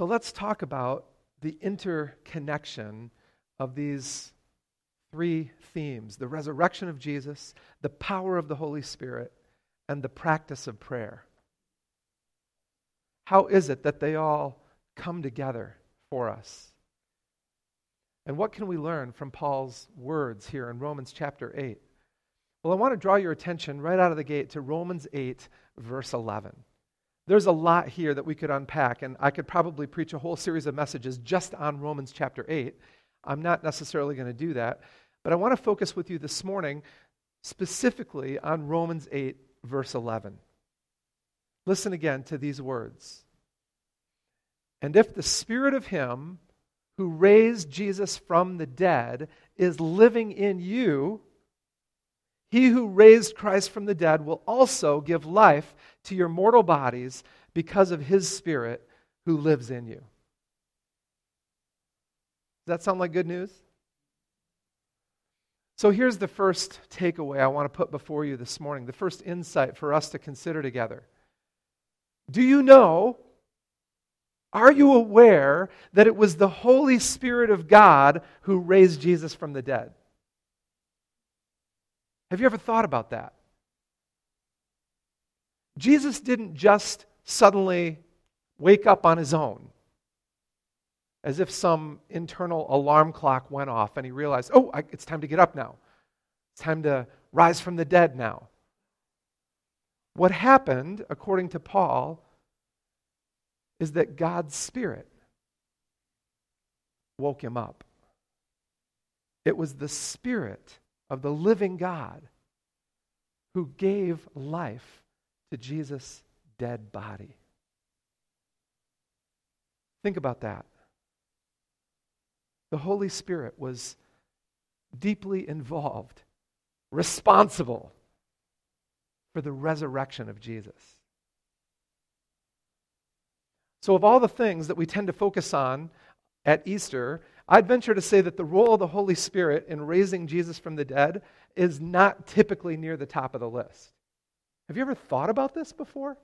So let's talk about the interconnection of these three themes the resurrection of Jesus, the power of the Holy Spirit, and the practice of prayer. How is it that they all come together for us? And what can we learn from Paul's words here in Romans chapter 8? Well, I want to draw your attention right out of the gate to Romans 8, verse 11. There's a lot here that we could unpack, and I could probably preach a whole series of messages just on Romans chapter 8. I'm not necessarily going to do that, but I want to focus with you this morning specifically on Romans 8, verse 11. Listen again to these words. And if the spirit of him who raised Jesus from the dead is living in you, he who raised Christ from the dead will also give life to your mortal bodies because of his Spirit who lives in you. Does that sound like good news? So here's the first takeaway I want to put before you this morning, the first insight for us to consider together. Do you know, are you aware that it was the Holy Spirit of God who raised Jesus from the dead? Have you ever thought about that? Jesus didn't just suddenly wake up on his own as if some internal alarm clock went off and he realized, oh, I, it's time to get up now. It's time to rise from the dead now. What happened, according to Paul, is that God's Spirit woke him up. It was the Spirit of the living God who gave life to Jesus' dead body. Think about that. The Holy Spirit was deeply involved, responsible for the resurrection of Jesus. So, of all the things that we tend to focus on at Easter, I'd venture to say that the role of the Holy Spirit in raising Jesus from the dead is not typically near the top of the list. Have you ever thought about this before?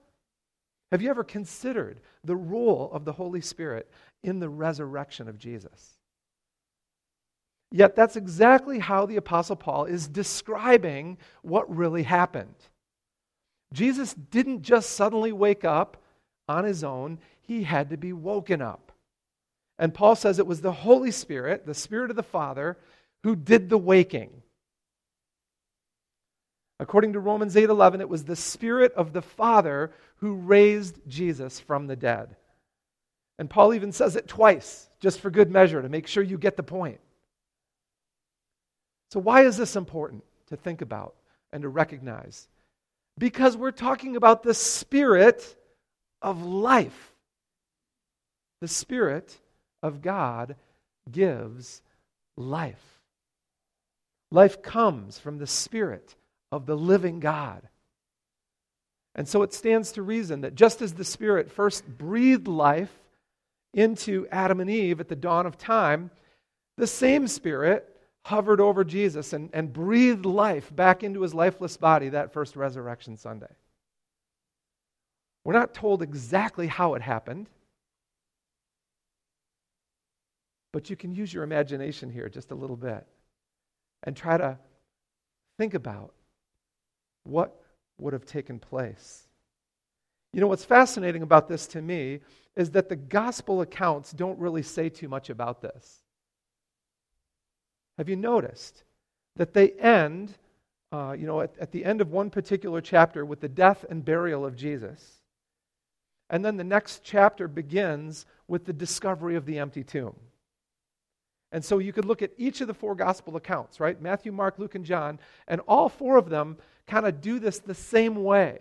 Have you ever considered the role of the Holy Spirit in the resurrection of Jesus? Yet that's exactly how the Apostle Paul is describing what really happened. Jesus didn't just suddenly wake up on his own, he had to be woken up. And Paul says it was the Holy Spirit, the Spirit of the Father, who did the waking. According to Romans 8:11, it was the Spirit of the Father who raised Jesus from the dead. And Paul even says it twice, just for good measure, to make sure you get the point. So, why is this important to think about and to recognize? Because we're talking about the Spirit of life. The Spirit of God gives life. Life comes from the Spirit of the living God. And so it stands to reason that just as the Spirit first breathed life into Adam and Eve at the dawn of time, the same Spirit hovered over Jesus and, and breathed life back into his lifeless body that first resurrection Sunday. We're not told exactly how it happened. But you can use your imagination here just a little bit and try to think about what would have taken place. You know, what's fascinating about this to me is that the gospel accounts don't really say too much about this. Have you noticed that they end, uh, you know, at, at the end of one particular chapter with the death and burial of Jesus? And then the next chapter begins with the discovery of the empty tomb. And so you could look at each of the four gospel accounts, right? Matthew, Mark, Luke, and John, and all four of them kind of do this the same way.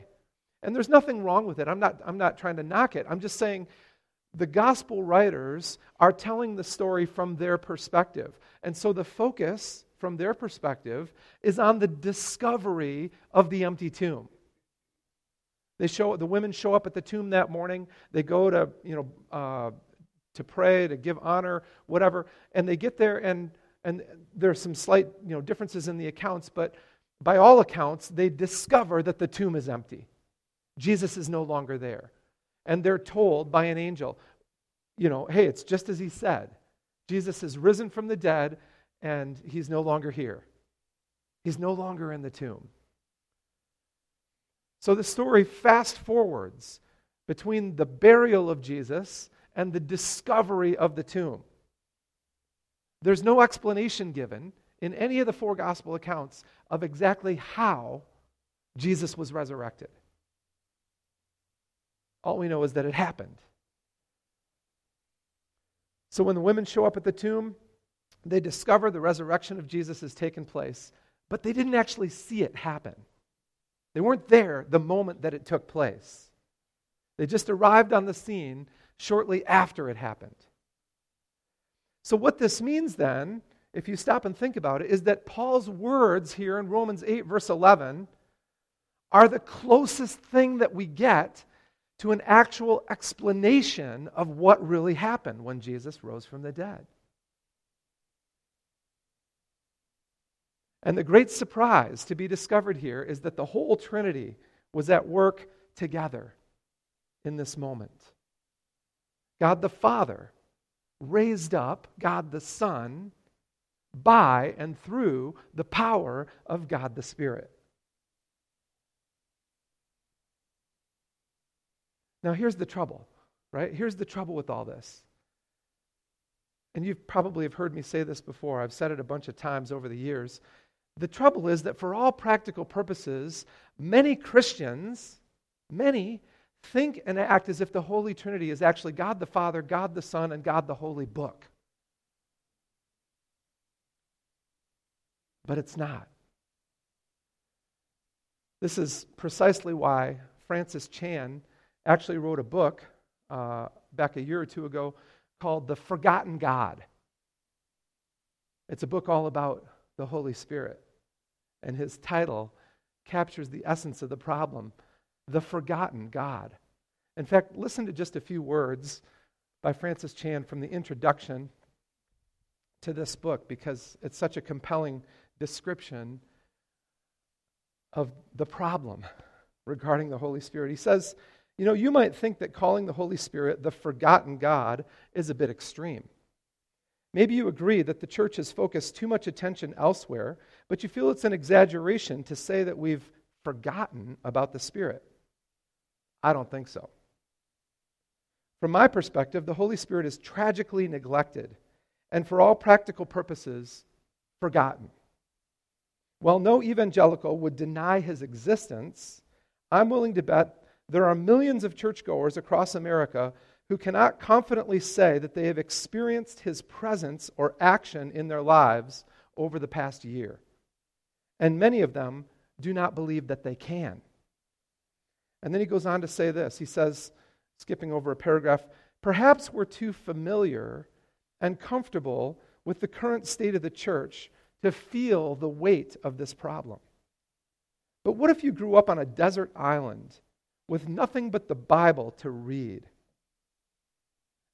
And there's nothing wrong with it. I'm not, I'm not trying to knock it. I'm just saying the gospel writers are telling the story from their perspective. And so the focus from their perspective is on the discovery of the empty tomb. They show the women show up at the tomb that morning. They go to you know uh, to pray, to give honor, whatever. And they get there, and, and there's some slight you know, differences in the accounts, but by all accounts, they discover that the tomb is empty. Jesus is no longer there. And they're told by an angel, you know, hey, it's just as he said. Jesus is risen from the dead, and he's no longer here. He's no longer in the tomb. So the story fast forwards between the burial of Jesus and the discovery of the tomb. There's no explanation given in any of the four gospel accounts of exactly how Jesus was resurrected. All we know is that it happened. So when the women show up at the tomb, they discover the resurrection of Jesus has taken place, but they didn't actually see it happen. They weren't there the moment that it took place. They just arrived on the scene shortly after it happened. So, what this means then, if you stop and think about it, is that Paul's words here in Romans 8, verse 11, are the closest thing that we get to an actual explanation of what really happened when Jesus rose from the dead. And the great surprise to be discovered here is that the whole Trinity was at work together in this moment. God the Father raised up God the Son by and through the power of God the Spirit. Now, here's the trouble, right? Here's the trouble with all this. And you probably have heard me say this before. I've said it a bunch of times over the years. The trouble is that for all practical purposes, many Christians, many, think and act as if the Holy Trinity is actually God the Father, God the Son, and God the Holy Book. But it's not. This is precisely why Francis Chan actually wrote a book uh, back a year or two ago called The Forgotten God. It's a book all about the Holy Spirit. And his title captures the essence of the problem the forgotten God. In fact, listen to just a few words by Francis Chan from the introduction to this book because it's such a compelling description of the problem regarding the Holy Spirit. He says, you know, you might think that calling the Holy Spirit the forgotten God is a bit extreme. Maybe you agree that the church has focused too much attention elsewhere, but you feel it's an exaggeration to say that we've forgotten about the Spirit. I don't think so. From my perspective, the Holy Spirit is tragically neglected and, for all practical purposes, forgotten. While no evangelical would deny his existence, I'm willing to bet there are millions of churchgoers across America who cannot confidently say that they have experienced his presence or action in their lives over the past year. And many of them do not believe that they can. And then he goes on to say this. He says, skipping over a paragraph, perhaps we're too familiar and comfortable with the current state of the church to feel the weight of this problem. But what if you grew up on a desert island with nothing but the Bible to read.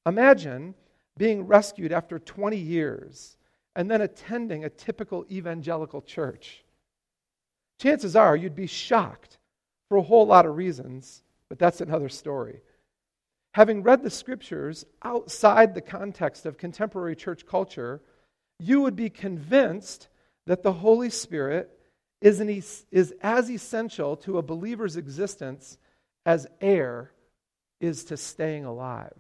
Imagine being rescued after 20 years and then attending a typical evangelical church. Chances are you'd be shocked for a whole lot of reasons, but that's another story. Having read the scriptures outside the context of contemporary church culture, you would be convinced that the Holy Spirit is, an, is as essential to a believer's existence as air is to staying alive.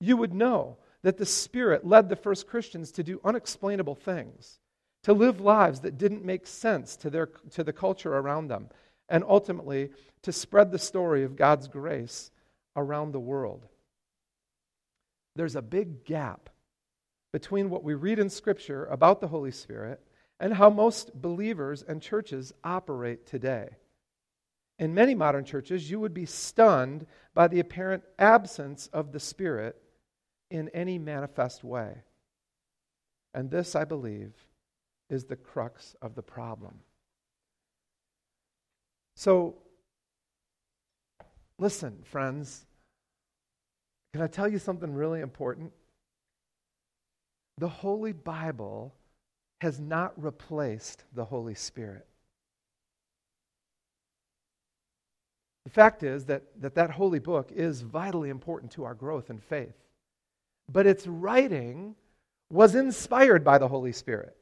You would know that the Spirit led the first Christians to do unexplainable things, to live lives that didn't make sense to, their, to the culture around them, and ultimately to spread the story of God's grace around the world. There's a big gap between what we read in Scripture about the Holy Spirit and how most believers and churches operate today. In many modern churches, you would be stunned by the apparent absence of the Spirit in any manifest way. And this, I believe, is the crux of the problem. So, listen, friends. Can I tell you something really important? The Holy Bible has not replaced the Holy Spirit. The fact is that, that that holy book is vitally important to our growth in faith. But its writing was inspired by the Holy Spirit.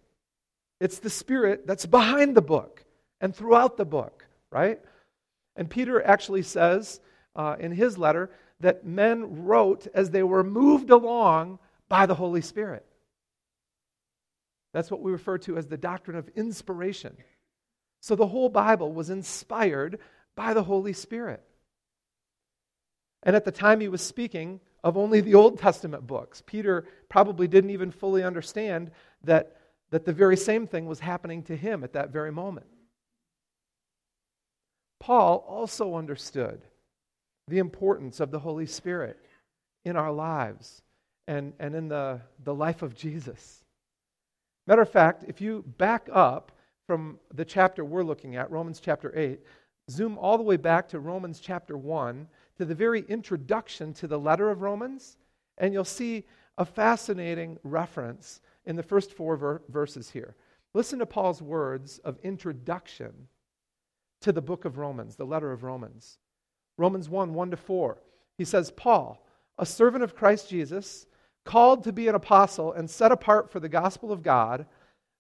It's the Spirit that's behind the book and throughout the book, right? And Peter actually says uh, in his letter that men wrote as they were moved along by the Holy Spirit. That's what we refer to as the doctrine of inspiration. So the whole Bible was inspired by the Holy Spirit. And at the time he was speaking of only the Old Testament books, Peter probably didn't even fully understand that, that the very same thing was happening to him at that very moment. Paul also understood the importance of the Holy Spirit in our lives and, and in the, the life of Jesus. Matter of fact, if you back up from the chapter we're looking at, Romans chapter 8, zoom all the way back to Romans chapter 1, to the very introduction to the letter of Romans, and you'll see a fascinating reference in the first four ver- verses here. Listen to Paul's words of introduction to the book of Romans, the letter of Romans. Romans 1 1 to 4. He says, Paul, a servant of Christ Jesus, called to be an apostle and set apart for the gospel of God,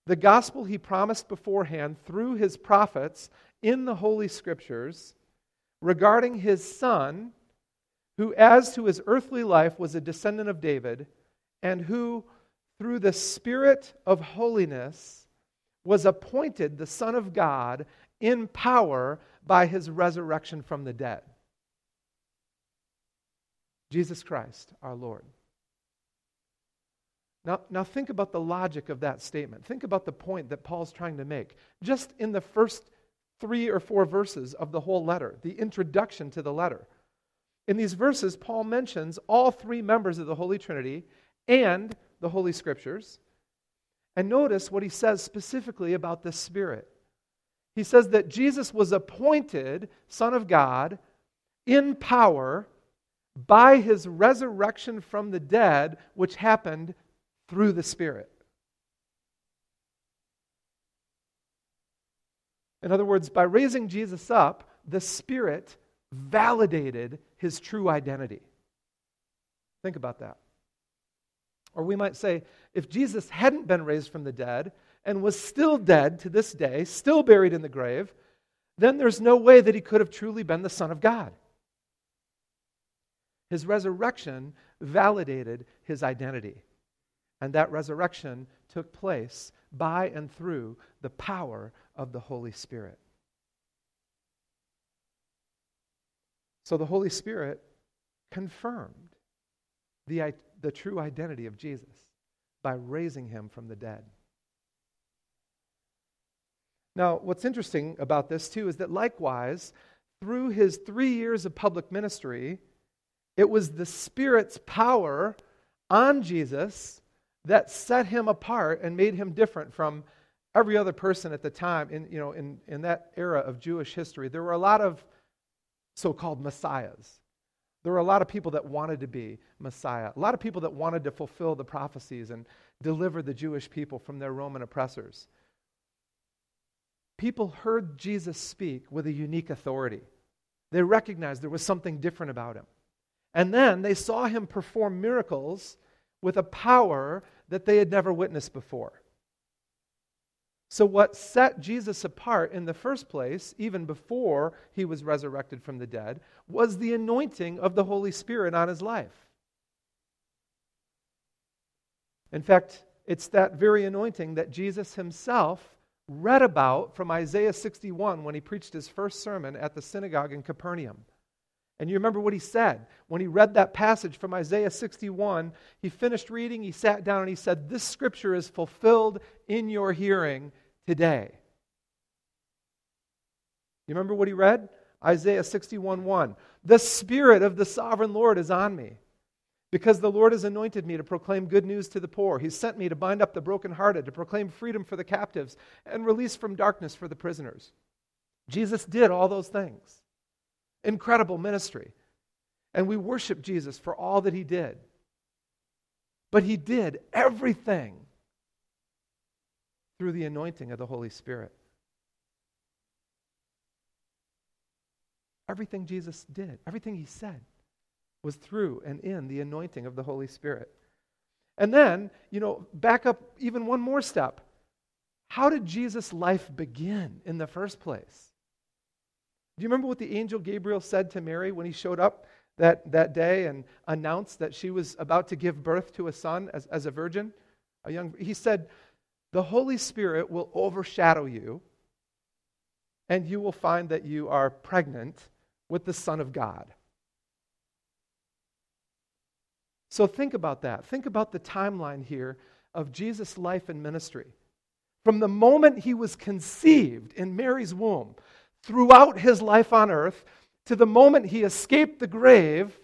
the gospel he promised beforehand through his prophets in the Holy Scriptures regarding his son, who, as to his earthly life, was a descendant of David, and who, through the Spirit of holiness, was appointed the Son of God in power by his resurrection from the dead. Jesus Christ, our Lord. Now, now think about the logic of that statement. Think about the point that Paul's trying to make. Just in the first three or four verses of the whole letter, the introduction to the letter. In these verses, Paul mentions all three members of the Holy Trinity and the Holy Scriptures. And notice what he says specifically about the Spirit. He says that Jesus was appointed Son of God in power by his resurrection from the dead, which happened through the Spirit. In other words, by raising Jesus up, the Spirit validated his true identity. Think about that. Or we might say, if Jesus hadn't been raised from the dead and was still dead to this day, still buried in the grave, then there's no way that he could have truly been the Son of God. His resurrection validated his identity. And that resurrection took place by and through the power of the Holy Spirit. So the Holy Spirit confirmed the, the true identity of Jesus by raising him from the dead. Now, what's interesting about this, too, is that likewise, through his three years of public ministry, it was the Spirit's power on Jesus that set him apart and made him different from every other person at the time in, you know, in, in that era of Jewish history. There were a lot of so called messiahs. There were a lot of people that wanted to be Messiah, a lot of people that wanted to fulfill the prophecies and deliver the Jewish people from their Roman oppressors. People heard Jesus speak with a unique authority. They recognized there was something different about him. And then they saw him perform miracles with a power that they had never witnessed before. So, what set Jesus apart in the first place, even before he was resurrected from the dead, was the anointing of the Holy Spirit on his life. In fact, it's that very anointing that Jesus himself read about from Isaiah 61 when he preached his first sermon at the synagogue in Capernaum. And you remember what he said when he read that passage from Isaiah 61. He finished reading, he sat down, and he said, This scripture is fulfilled in your hearing today. You remember what he read? Isaiah 61 1. The Spirit of the sovereign Lord is on me, because the Lord has anointed me to proclaim good news to the poor. He sent me to bind up the brokenhearted, to proclaim freedom for the captives, and release from darkness for the prisoners. Jesus did all those things. Incredible ministry. And we worship Jesus for all that he did. But he did everything through the anointing of the Holy Spirit. Everything Jesus did, everything he said, was through and in the anointing of the Holy Spirit. And then, you know, back up even one more step. How did Jesus' life begin in the first place? Do you remember what the angel Gabriel said to Mary when he showed up that, that day and announced that she was about to give birth to a son as, as a virgin? A young, he said, The Holy Spirit will overshadow you, and you will find that you are pregnant with the Son of God. So think about that. Think about the timeline here of Jesus' life and ministry. From the moment he was conceived in Mary's womb, throughout his life on earth, to the moment he escaped the grave,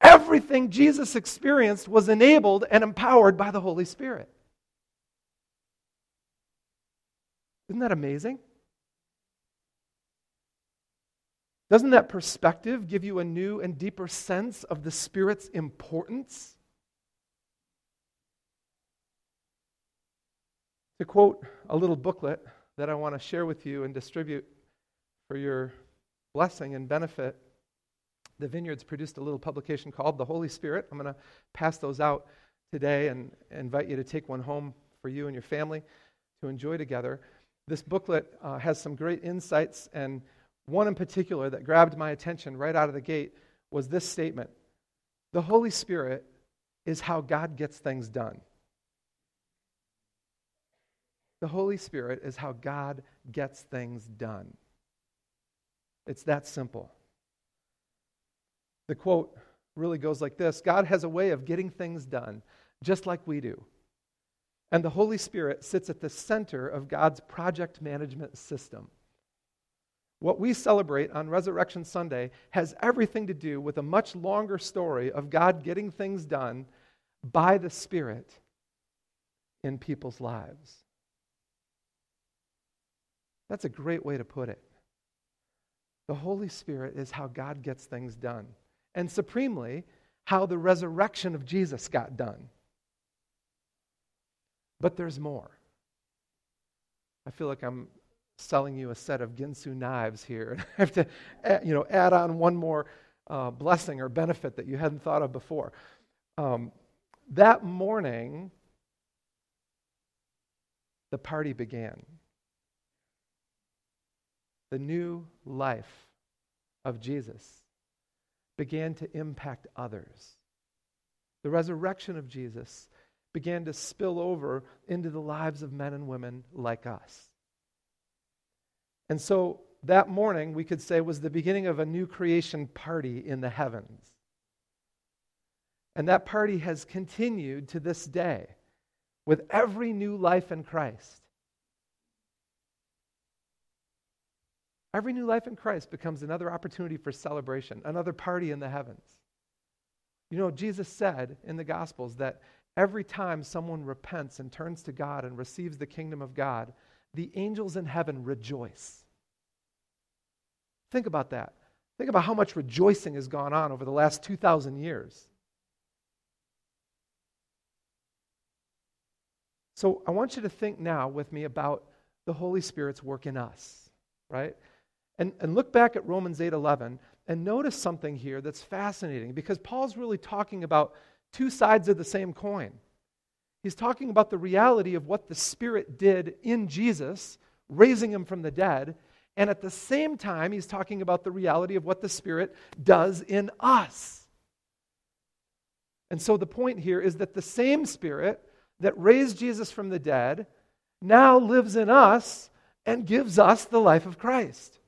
everything Jesus experienced was enabled and empowered by the Holy Spirit. Isn't that amazing? Doesn't that perspective give you a new and deeper sense of the Spirit's importance? To quote a little booklet that I want to share with you and distribute for your blessing and benefit, the Vineyards produced a little publication called The Holy Spirit. I'm going to pass those out today and invite you to take one home for you and your family to enjoy together. This booklet uh, has some great insights and one in particular that grabbed my attention right out of the gate was this statement The Holy Spirit is how God gets things done. The Holy Spirit is how God gets things done. It's that simple. The quote really goes like this God has a way of getting things done just like we do. And the Holy Spirit sits at the center of God's project management system. What we celebrate on Resurrection Sunday has everything to do with a much longer story of God getting things done by the Spirit in people's lives. That's a great way to put it. The Holy Spirit is how God gets things done, and supremely, how the resurrection of Jesus got done. But there's more. I feel like I'm selling you a set of Ginsu knives here. And I have to you know, add on one more uh, blessing or benefit that you hadn't thought of before. Um, that morning, the party began. The new life of Jesus began to impact others. The resurrection of Jesus began to spill over into the lives of men and women like us. And so that morning, we could say, was the beginning of a new creation party in the heavens. And that party has continued to this day with every new life in Christ. Every new life in Christ becomes another opportunity for celebration, another party in the heavens. You know, Jesus said in the Gospels that every time someone repents and turns to God and receives the kingdom of God, the angels in heaven rejoice. Think about that. Think about how much rejoicing has gone on over the last 2,000 years. So I want you to think now with me about the Holy Spirit's work in us, right? And, and look back at Romans 8 11 and notice something here that's fascinating because Paul's really talking about two sides of the same coin. He's talking about the reality of what the Spirit did in Jesus, raising him from the dead. And at the same time, he's talking about the reality of what the Spirit does in us. And so the point here is that the same Spirit that raised Jesus from the dead now lives in us and gives us the life of Christ.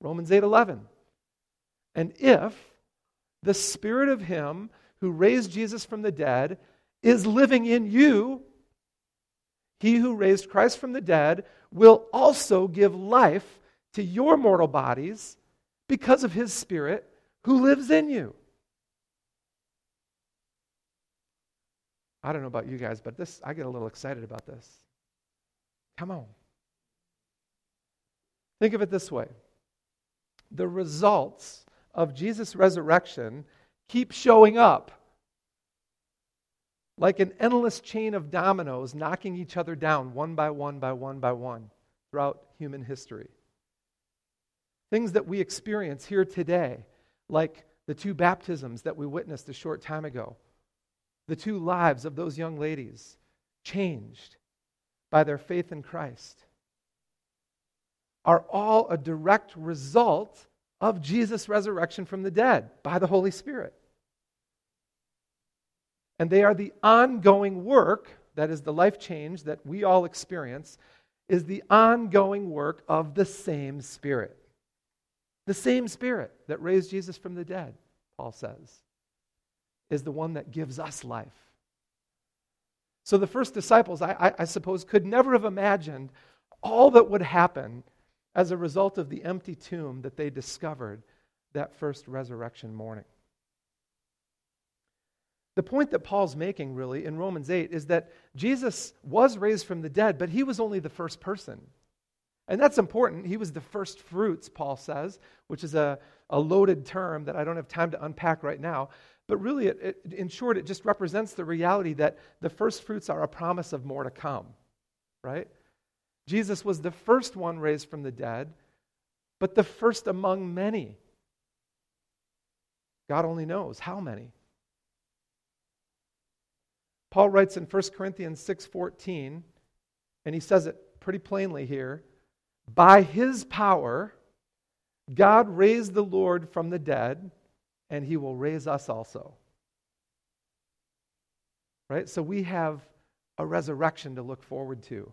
Romans 8:11. And if the spirit of him who raised Jesus from the dead is living in you, he who raised Christ from the dead will also give life to your mortal bodies because of his spirit who lives in you. I don't know about you guys, but this I get a little excited about this. Come on. Think of it this way. The results of Jesus' resurrection keep showing up like an endless chain of dominoes knocking each other down one by one by one by one throughout human history. Things that we experience here today, like the two baptisms that we witnessed a short time ago, the two lives of those young ladies changed by their faith in Christ, are all a direct result of Jesus' resurrection from the dead by the Holy Spirit. And they are the ongoing work, that is the life change that we all experience, is the ongoing work of the same Spirit. The same Spirit that raised Jesus from the dead, Paul says, is the one that gives us life. So the first disciples, I, I, I suppose, could never have imagined all that would happen as a result of the empty tomb that they discovered that first resurrection morning. The point that Paul's making, really, in Romans 8 is that Jesus was raised from the dead, but he was only the first person. And that's important. He was the first fruits, Paul says, which is a, a loaded term that I don't have time to unpack right now. But really, it, it, in short, it just represents the reality that the first fruits are a promise of more to come, right? Jesus was the first one raised from the dead, but the first among many. God only knows how many. Paul writes in 1 Corinthians 6:14, and he says it pretty plainly here, by his power God raised the Lord from the dead, and he will raise us also. Right? So we have a resurrection to look forward to.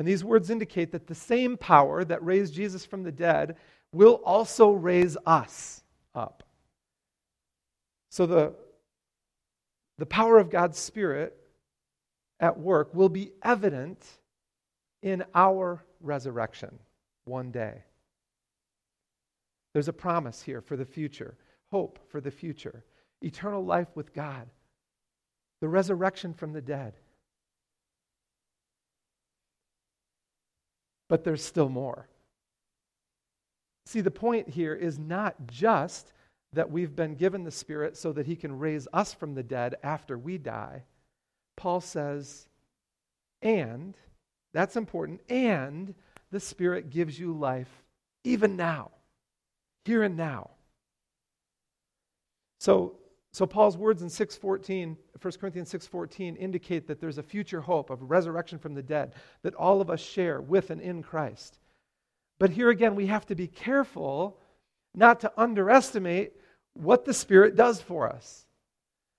And these words indicate that the same power that raised Jesus from the dead will also raise us up. So the the power of God's Spirit at work will be evident in our resurrection one day. There's a promise here for the future, hope for the future, eternal life with God, the resurrection from the dead. But there's still more. See, the point here is not just that we've been given the Spirit so that He can raise us from the dead after we die. Paul says, and, that's important, and the Spirit gives you life even now, here and now. So, so Paul's words in 6:14, 1 Corinthians 6:14 indicate that there's a future hope of resurrection from the dead that all of us share with and in Christ. But here again we have to be careful not to underestimate what the Spirit does for us.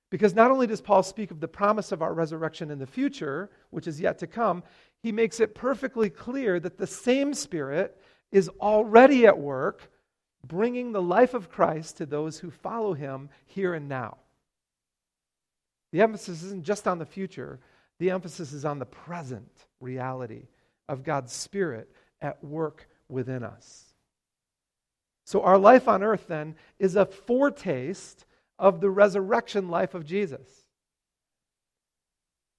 Because not only does Paul speak of the promise of our resurrection in the future, which is yet to come, he makes it perfectly clear that the same Spirit is already at work bringing the life of Christ to those who follow him here and now. The emphasis isn't just on the future, the emphasis is on the present reality of God's Spirit at work within us. So, our life on earth then is a foretaste of the resurrection life of Jesus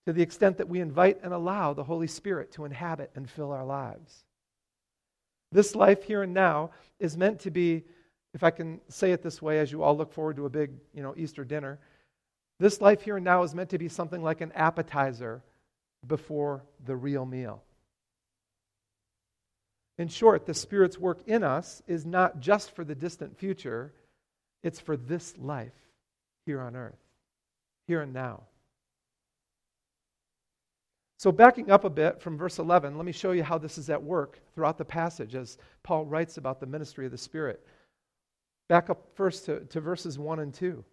to the extent that we invite and allow the Holy Spirit to inhabit and fill our lives. This life here and now is meant to be, if I can say it this way, as you all look forward to a big you know, Easter dinner, this life here and now is meant to be something like an appetizer before the real meal. In short, the Spirit's work in us is not just for the distant future, it's for this life here on earth, here and now. So, backing up a bit from verse 11, let me show you how this is at work throughout the passage as Paul writes about the ministry of the Spirit. Back up first to, to verses 1 and 2.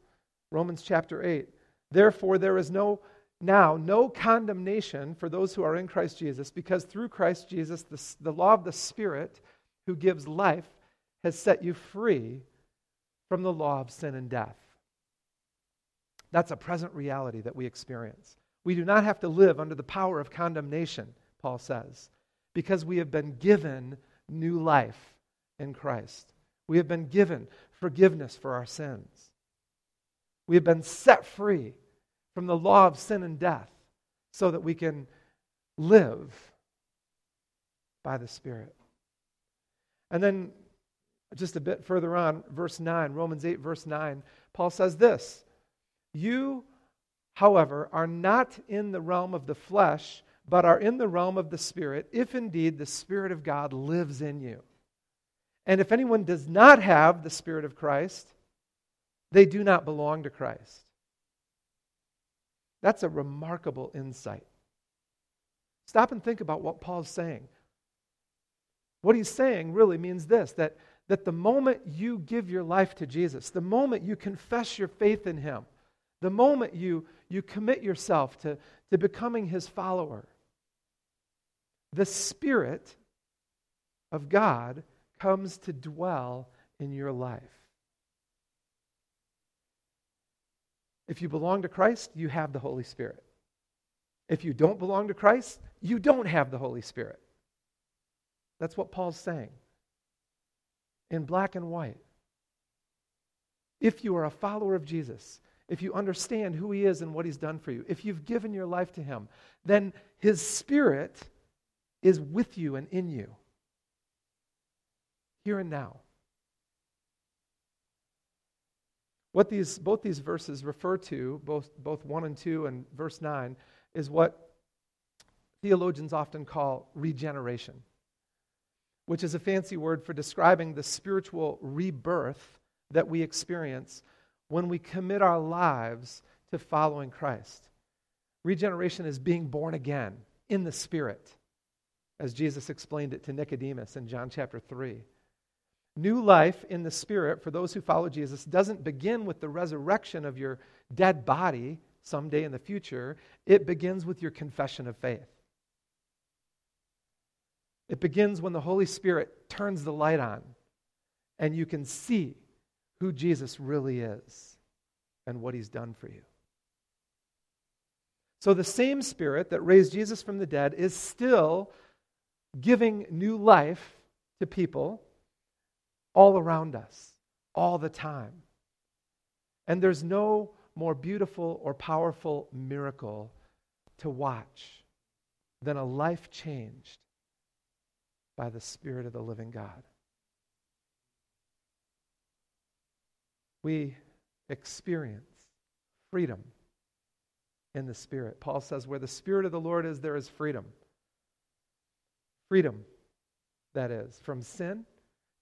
Romans chapter 8. Therefore, there is no now no condemnation for those who are in Christ Jesus, because through Christ Jesus, the, the law of the Spirit who gives life has set you free from the law of sin and death. That's a present reality that we experience. We do not have to live under the power of condemnation, Paul says, because we have been given new life in Christ. We have been given forgiveness for our sins. We have been set free from the law of sin and death so that we can live by the Spirit. And then just a bit further on, verse 9, Romans 8, verse 9, Paul says this You, however, are not in the realm of the flesh, but are in the realm of the Spirit, if indeed the Spirit of God lives in you. And if anyone does not have the Spirit of Christ, they do not belong to Christ. That's a remarkable insight. Stop and think about what Paul's saying. What he's saying really means this that, that the moment you give your life to Jesus, the moment you confess your faith in him, the moment you, you commit yourself to, to becoming his follower, the Spirit of God comes to dwell in your life. If you belong to Christ, you have the Holy Spirit. If you don't belong to Christ, you don't have the Holy Spirit. That's what Paul's saying in black and white. If you are a follower of Jesus, if you understand who he is and what he's done for you, if you've given your life to him, then his spirit is with you and in you, here and now. What these, both these verses refer to, both, both 1 and 2 and verse 9, is what theologians often call regeneration, which is a fancy word for describing the spiritual rebirth that we experience when we commit our lives to following Christ. Regeneration is being born again in the Spirit as Jesus explained it to Nicodemus in John chapter 3. New life in the Spirit for those who follow Jesus doesn't begin with the resurrection of your dead body someday in the future, it begins with your confession of faith. It begins when the Holy Spirit turns the light on and you can see who Jesus really is and what he's done for you. So, the same Spirit that raised Jesus from the dead is still giving new life to people all around us, all the time. And there's no more beautiful or powerful miracle to watch than a life changed by the Spirit of the living God. We experience freedom in the Spirit. Paul says, Where the Spirit of the Lord is, there is freedom. Freedom, that is, from sin,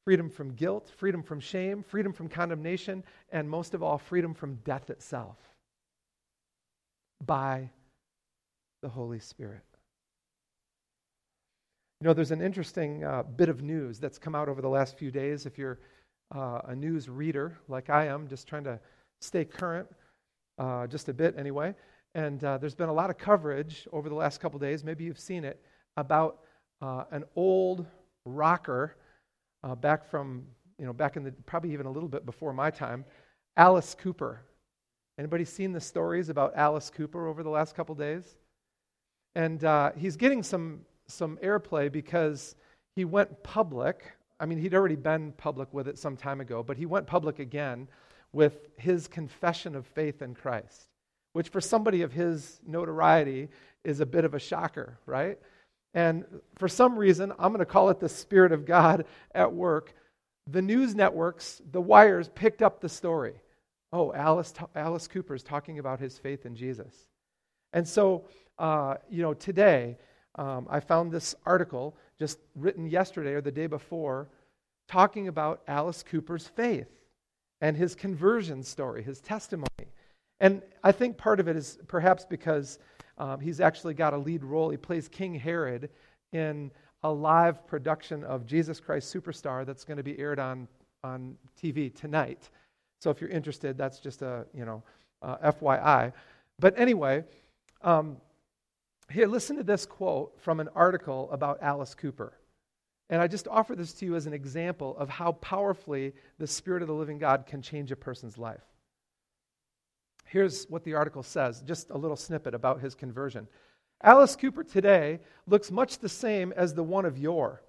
freedom from guilt, freedom from shame, freedom from condemnation, and most of all, freedom from death itself by the Holy Spirit. You know, there's an interesting uh, bit of news that's come out over the last few days. If you're uh, a news reader like I am, just trying to stay current, uh, just a bit anyway. And uh, there's been a lot of coverage over the last couple days, maybe you've seen it, about uh, an old rocker uh, back from, you know, back in the, probably even a little bit before my time, Alice Cooper. Anybody seen the stories about Alice Cooper over the last couple days? And uh, he's getting some, some airplay because he went public. I mean, he'd already been public with it some time ago, but he went public again with his confession of faith in Christ, which for somebody of his notoriety is a bit of a shocker, right? And for some reason, I'm going to call it the Spirit of God at work. The news networks, the wires picked up the story. Oh, Alice, Alice Cooper is talking about his faith in Jesus. And so, uh, you know, today um, I found this article just written yesterday or the day before talking about Alice Cooper's faith and his conversion story, his testimony. And I think part of it is perhaps because um, he's actually got a lead role. He plays King Herod in a live production of Jesus Christ Superstar that's going to be aired on, on TV tonight. So if you're interested, that's just a, you know, uh, FYI. But anyway, um, here, listen to this quote from an article about Alice Cooper. And I just offer this to you as an example of how powerfully the Spirit of the living God can change a person's life. Here's what the article says, just a little snippet about his conversion. Alice Cooper today looks much the same as the one of yore,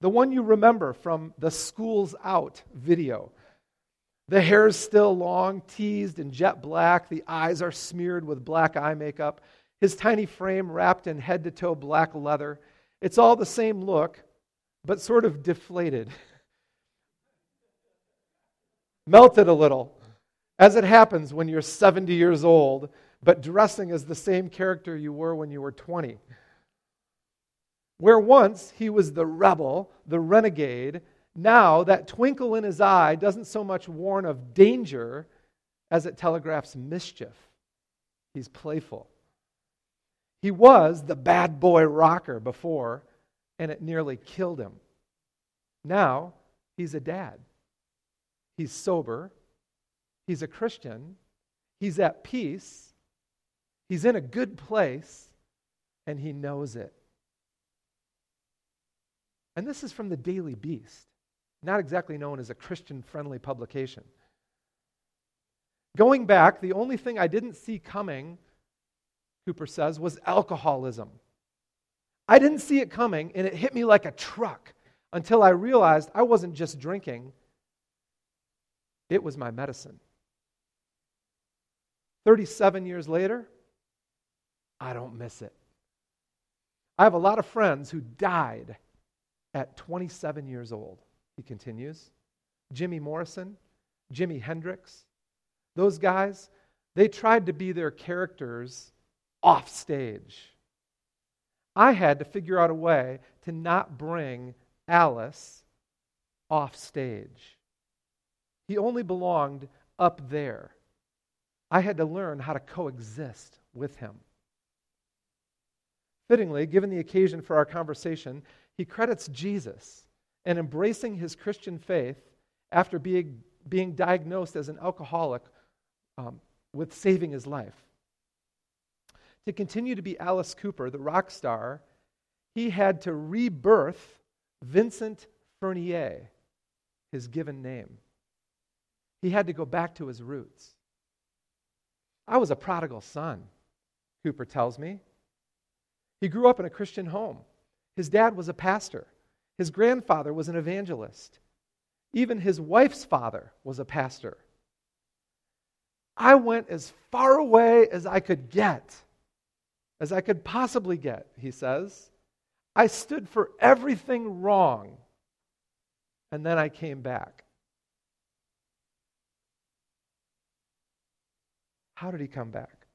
the one you remember from the Schools Out video. The hair is still long, teased and jet black. The eyes are smeared with black eye makeup. His tiny frame wrapped in head to toe black leather. It's all the same look, but sort of deflated. Melted a little as it happens when you're 70 years old, but dressing as the same character you were when you were 20. Where once he was the rebel, the renegade, now that twinkle in his eye doesn't so much warn of danger as it telegraphs mischief. He's playful. He was the bad boy rocker before, and it nearly killed him. Now he's a dad. He's sober. He's a Christian. He's at peace. He's in a good place, and he knows it. And this is from the Daily Beast, not exactly known as a Christian friendly publication. Going back, the only thing I didn't see coming, Cooper says, was alcoholism. I didn't see it coming, and it hit me like a truck until I realized I wasn't just drinking, it was my medicine. 37 years later, I don't miss it. I have a lot of friends who died at 27 years old, he continues. Jimmy Morrison, Jimi Hendrix, those guys, they tried to be their characters off stage. I had to figure out a way to not bring Alice off stage. He only belonged up there. I had to learn how to coexist with him. Fittingly, given the occasion for our conversation, he credits Jesus and embracing his Christian faith after being, being diagnosed as an alcoholic um, with saving his life. To continue to be Alice Cooper, the rock star, he had to rebirth Vincent Furnier, his given name. He had to go back to his roots. I was a prodigal son, Cooper tells me. He grew up in a Christian home. His dad was a pastor, his grandfather was an evangelist. Even his wife's father was a pastor. I went as far away as I could get, as I could possibly get, he says. I stood for everything wrong, and then I came back. How did he come back?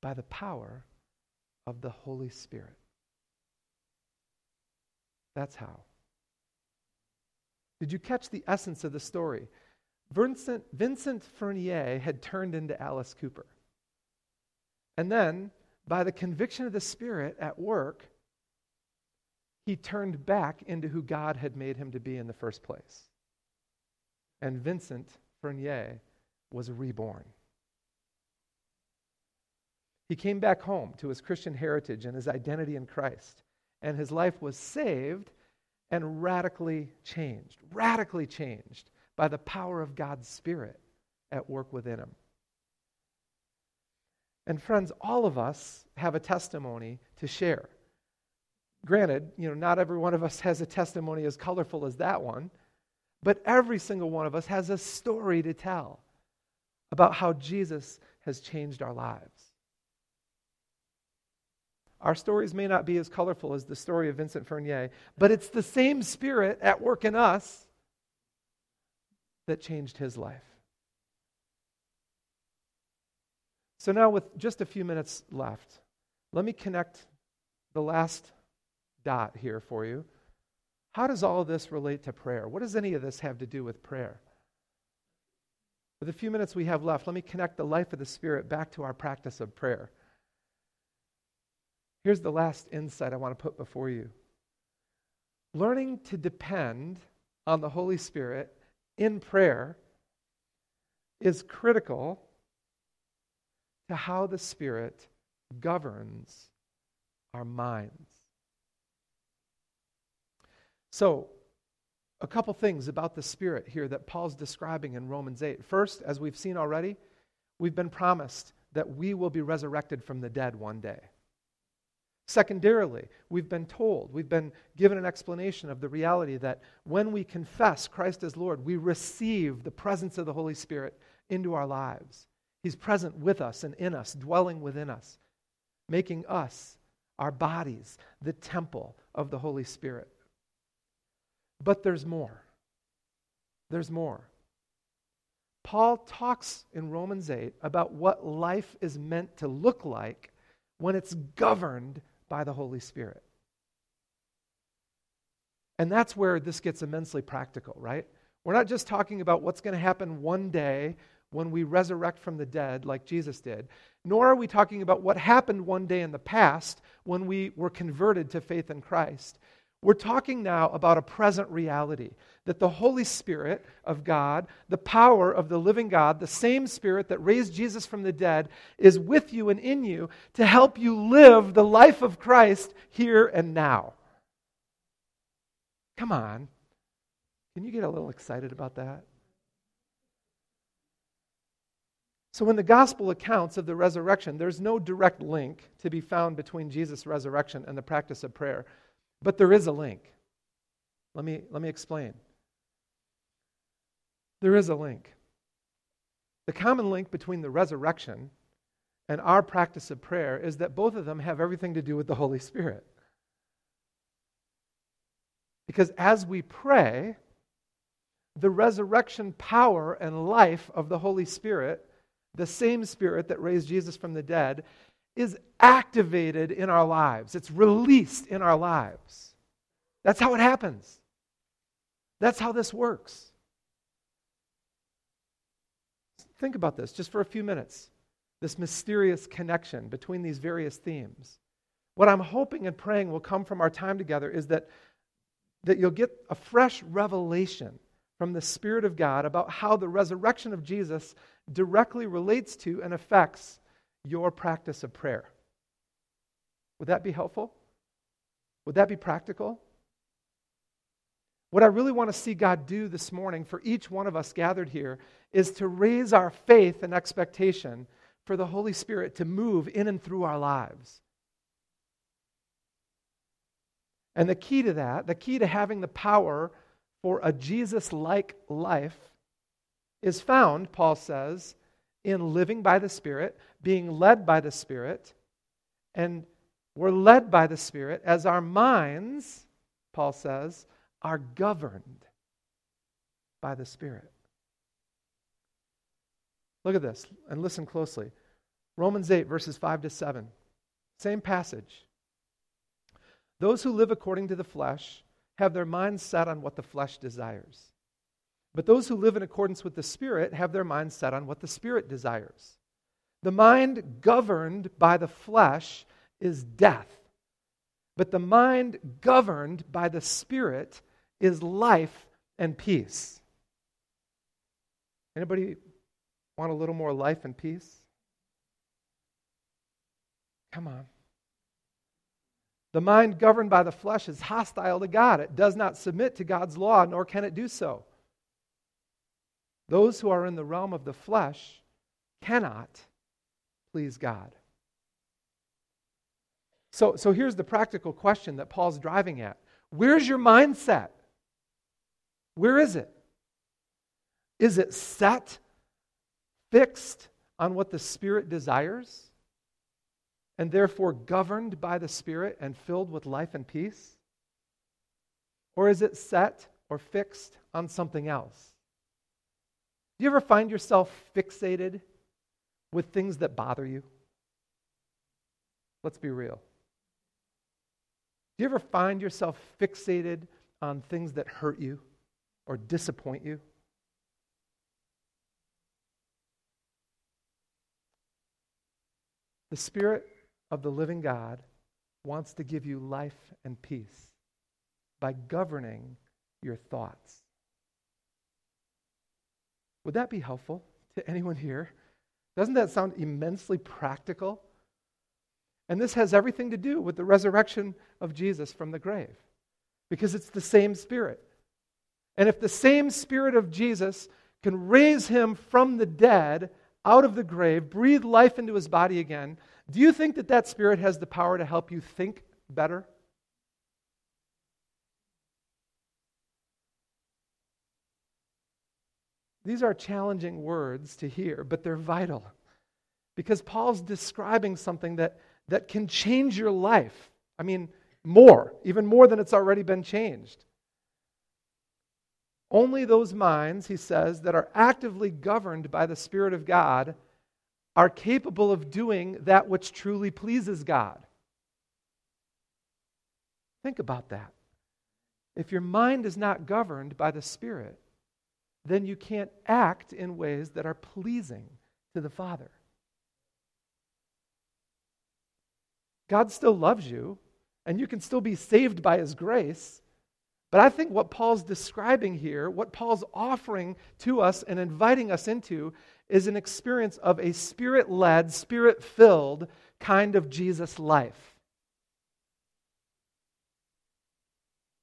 By the power of the Holy Spirit. That's how. Did you catch the essence of the story? Vincent, Vincent Furnier had turned into Alice Cooper. And then, by the conviction of the Spirit at work, he turned back into who God had made him to be in the first place. And Vincent Furnier was reborn. He came back home to his Christian heritage and his identity in Christ, and his life was saved and radically changed. Radically changed by the power of God's Spirit at work within him. And friends, all of us have a testimony to share. Granted, you know, not every one of us has a testimony as colorful as that one, but every single one of us has a story to tell about how Jesus has changed our lives. Our stories may not be as colorful as the story of Vincent Furnier, but it's the same spirit at work in us that changed his life. So, now with just a few minutes left, let me connect the last dot here for you. How does all of this relate to prayer? What does any of this have to do with prayer? With the few minutes we have left, let me connect the life of the Spirit back to our practice of prayer. Here's the last insight I want to put before you. Learning to depend on the Holy Spirit in prayer is critical to how the Spirit governs our minds. So, a couple things about the Spirit here that Paul's describing in Romans 8. First, as we've seen already, we've been promised that we will be resurrected from the dead one day. Secondarily, we've been told, we've been given an explanation of the reality that when we confess Christ as Lord, we receive the presence of the Holy Spirit into our lives. He's present with us and in us, dwelling within us, making us, our bodies, the temple of the Holy Spirit. But there's more. There's more. Paul talks in Romans 8 about what life is meant to look like when it's governed by the Holy Spirit. And that's where this gets immensely practical, right? We're not just talking about what's going to happen one day when we resurrect from the dead, like Jesus did, nor are we talking about what happened one day in the past when we were converted to faith in Christ. We're talking now about a present reality that the Holy Spirit of God, the power of the living God, the same Spirit that raised Jesus from the dead, is with you and in you to help you live the life of Christ here and now. Come on. Can you get a little excited about that? So, in the gospel accounts of the resurrection, there's no direct link to be found between Jesus' resurrection and the practice of prayer, but there is a link. Let me, let me explain. There is a link. The common link between the resurrection and our practice of prayer is that both of them have everything to do with the Holy Spirit. Because as we pray, the resurrection power and life of the Holy Spirit the same Spirit that raised Jesus from the dead, is activated in our lives. It's released in our lives. That's how it happens. That's how this works. Think about this just for a few minutes this mysterious connection between these various themes. What I'm hoping and praying will come from our time together is that, that you'll get a fresh revelation from the Spirit of God about how the resurrection of Jesus directly relates to and affects your practice of prayer. Would that be helpful? Would that be practical? What I really want to see God do this morning for each one of us gathered here is to raise our faith and expectation for the Holy Spirit to move in and through our lives. And the key to that, the key to having the power for a Jesus like life, is found, Paul says, in living by the Spirit, being led by the Spirit, and we're led by the Spirit as our minds, Paul says, are governed by the Spirit. Look at this and listen closely. Romans 8, verses 5 to 7. Same passage. Those who live according to the flesh have their minds set on what the flesh desires. But those who live in accordance with the Spirit have their minds set on what the Spirit desires. The mind governed by the flesh is death, but the mind governed by the Spirit is life and peace. Anybody want a little more life and peace? Come on. The mind governed by the flesh is hostile to God. It does not submit to God's law, nor can it do so. Those who are in the realm of the flesh cannot please God. So, so here's the practical question that Paul's driving at Where's your mindset? Where is it? Is it set, fixed on what the Spirit desires, and therefore governed by the Spirit and filled with life and peace? Or is it set or fixed on something else? Do you ever find yourself fixated with things that bother you? Let's be real. Do you ever find yourself fixated on things that hurt you or disappoint you? The Spirit of the living God wants to give you life and peace by governing your thoughts. Would that be helpful to anyone here? Doesn't that sound immensely practical? And this has everything to do with the resurrection of Jesus from the grave because it's the same Spirit. And if the same Spirit of Jesus can raise him from the dead out of the grave, breathe life into his body again, do you think that that Spirit has the power to help you think better? These are challenging words to hear, but they're vital because Paul's describing something that, that can change your life. I mean, more, even more than it's already been changed. Only those minds, he says, that are actively governed by the Spirit of God are capable of doing that which truly pleases God. Think about that. If your mind is not governed by the Spirit, then you can't act in ways that are pleasing to the Father. God still loves you, and you can still be saved by His grace. But I think what Paul's describing here, what Paul's offering to us and inviting us into, is an experience of a spirit led, spirit filled kind of Jesus life.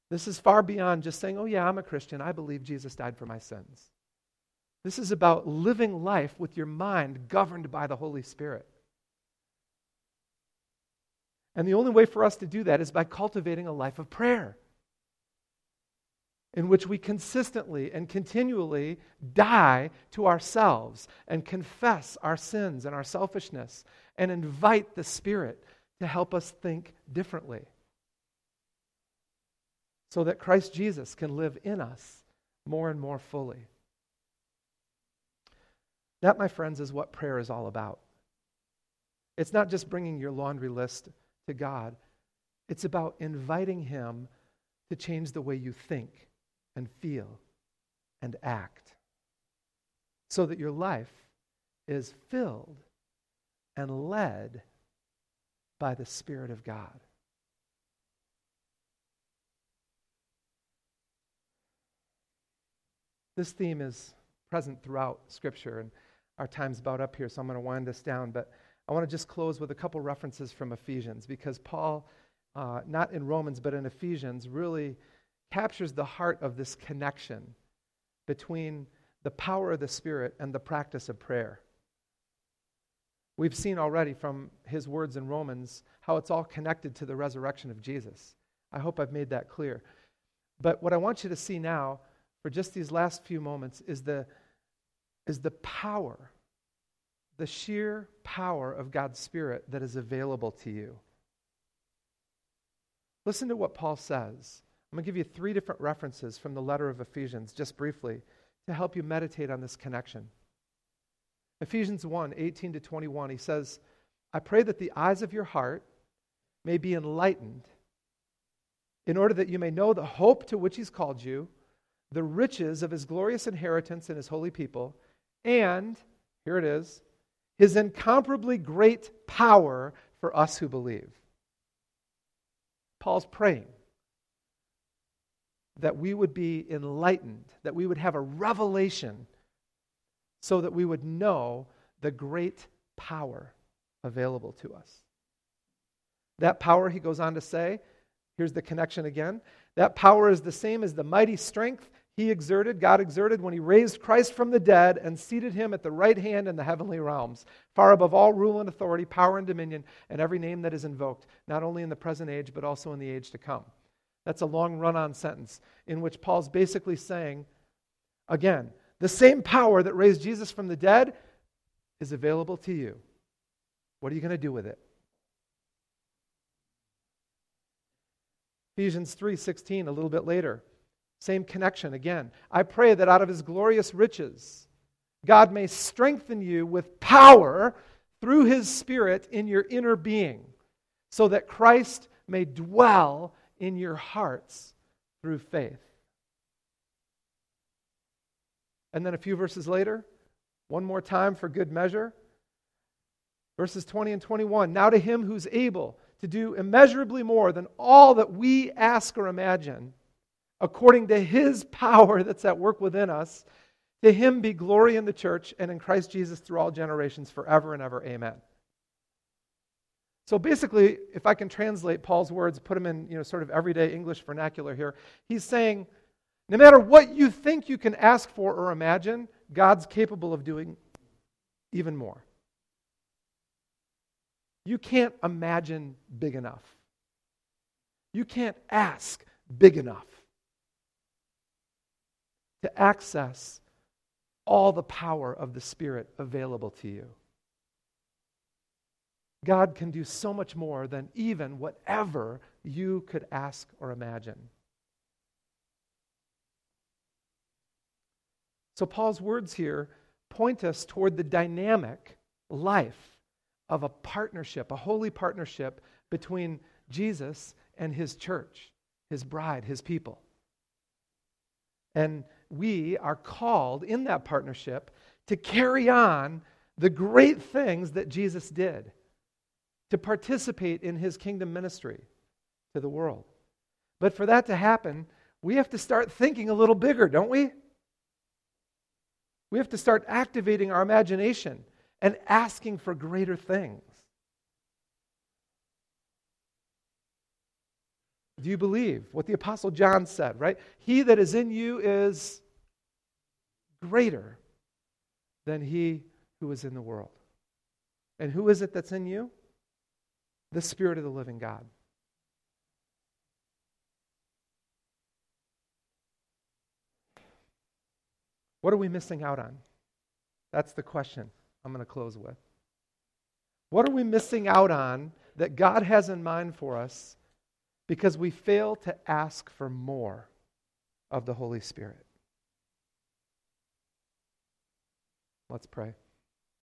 This is far beyond just saying, oh, yeah, I'm a Christian. I believe Jesus died for my sins. This is about living life with your mind governed by the Holy Spirit. And the only way for us to do that is by cultivating a life of prayer in which we consistently and continually die to ourselves and confess our sins and our selfishness and invite the Spirit to help us think differently so that Christ Jesus can live in us more and more fully. That, my friends, is what prayer is all about. It's not just bringing your laundry list to God, it's about inviting Him to change the way you think and feel and act so that your life is filled and led by the Spirit of God. This theme is present throughout Scripture, and our time's about up here, so I'm going to wind this down. But I want to just close with a couple references from Ephesians because Paul, uh, not in Romans, but in Ephesians, really captures the heart of this connection between the power of the Spirit and the practice of prayer. We've seen already from his words in Romans how it's all connected to the resurrection of Jesus. I hope I've made that clear. But what I want you to see now for just these last few moments is the, is the power, the sheer power of God's Spirit that is available to you. Listen to what Paul says. I'm going to give you three different references from the letter of Ephesians, just briefly, to help you meditate on this connection. Ephesians 1 18 to 21, he says, I pray that the eyes of your heart may be enlightened, in order that you may know the hope to which he's called you the riches of his glorious inheritance in his holy people, and, here it is, his incomparably great power for us who believe. Paul's praying that we would be enlightened, that we would have a revelation so that we would know the great power available to us. That power, he goes on to say, here's the connection again. That power is the same as the mighty strength he exerted, God exerted when he raised Christ from the dead and seated him at the right hand in the heavenly realms, far above all rule and authority, power and dominion, and every name that is invoked, not only in the present age, but also in the age to come. That's a long run on sentence in which Paul's basically saying, again, the same power that raised Jesus from the dead is available to you. What are you going to do with it? Ephesians 3:16 a little bit later. Same connection again. I pray that out of his glorious riches, God may strengthen you with power through his Spirit in your inner being, so that Christ may dwell in your hearts through faith. And then a few verses later, one more time for good measure. Verses 20 and 21. Now to him who's able to do immeasurably more than all that we ask or imagine according to his power that's at work within us. To him be glory in the church and in Christ Jesus through all generations, forever and ever. Amen. So basically, if I can translate Paul's words, put them in you know, sort of everyday English vernacular here, he's saying, no matter what you think you can ask for or imagine, God's capable of doing even more. You can't imagine big enough. You can't ask big enough to access all the power of the Spirit available to you. God can do so much more than even whatever you could ask or imagine. So, Paul's words here point us toward the dynamic life of a partnership, a holy partnership between Jesus and his church, his bride, his people. And we are called in that partnership to carry on the great things that Jesus did, to participate in his kingdom ministry to the world. But for that to happen, we have to start thinking a little bigger, don't we? We have to start activating our imagination and asking for greater things. Do you believe what the Apostle John said, right? He that is in you is greater than he who is in the world. And who is it that's in you? The Spirit of the living God. What are we missing out on? That's the question I'm going to close with. What are we missing out on that God has in mind for us because we fail to ask for more of the Holy Spirit? Let's pray.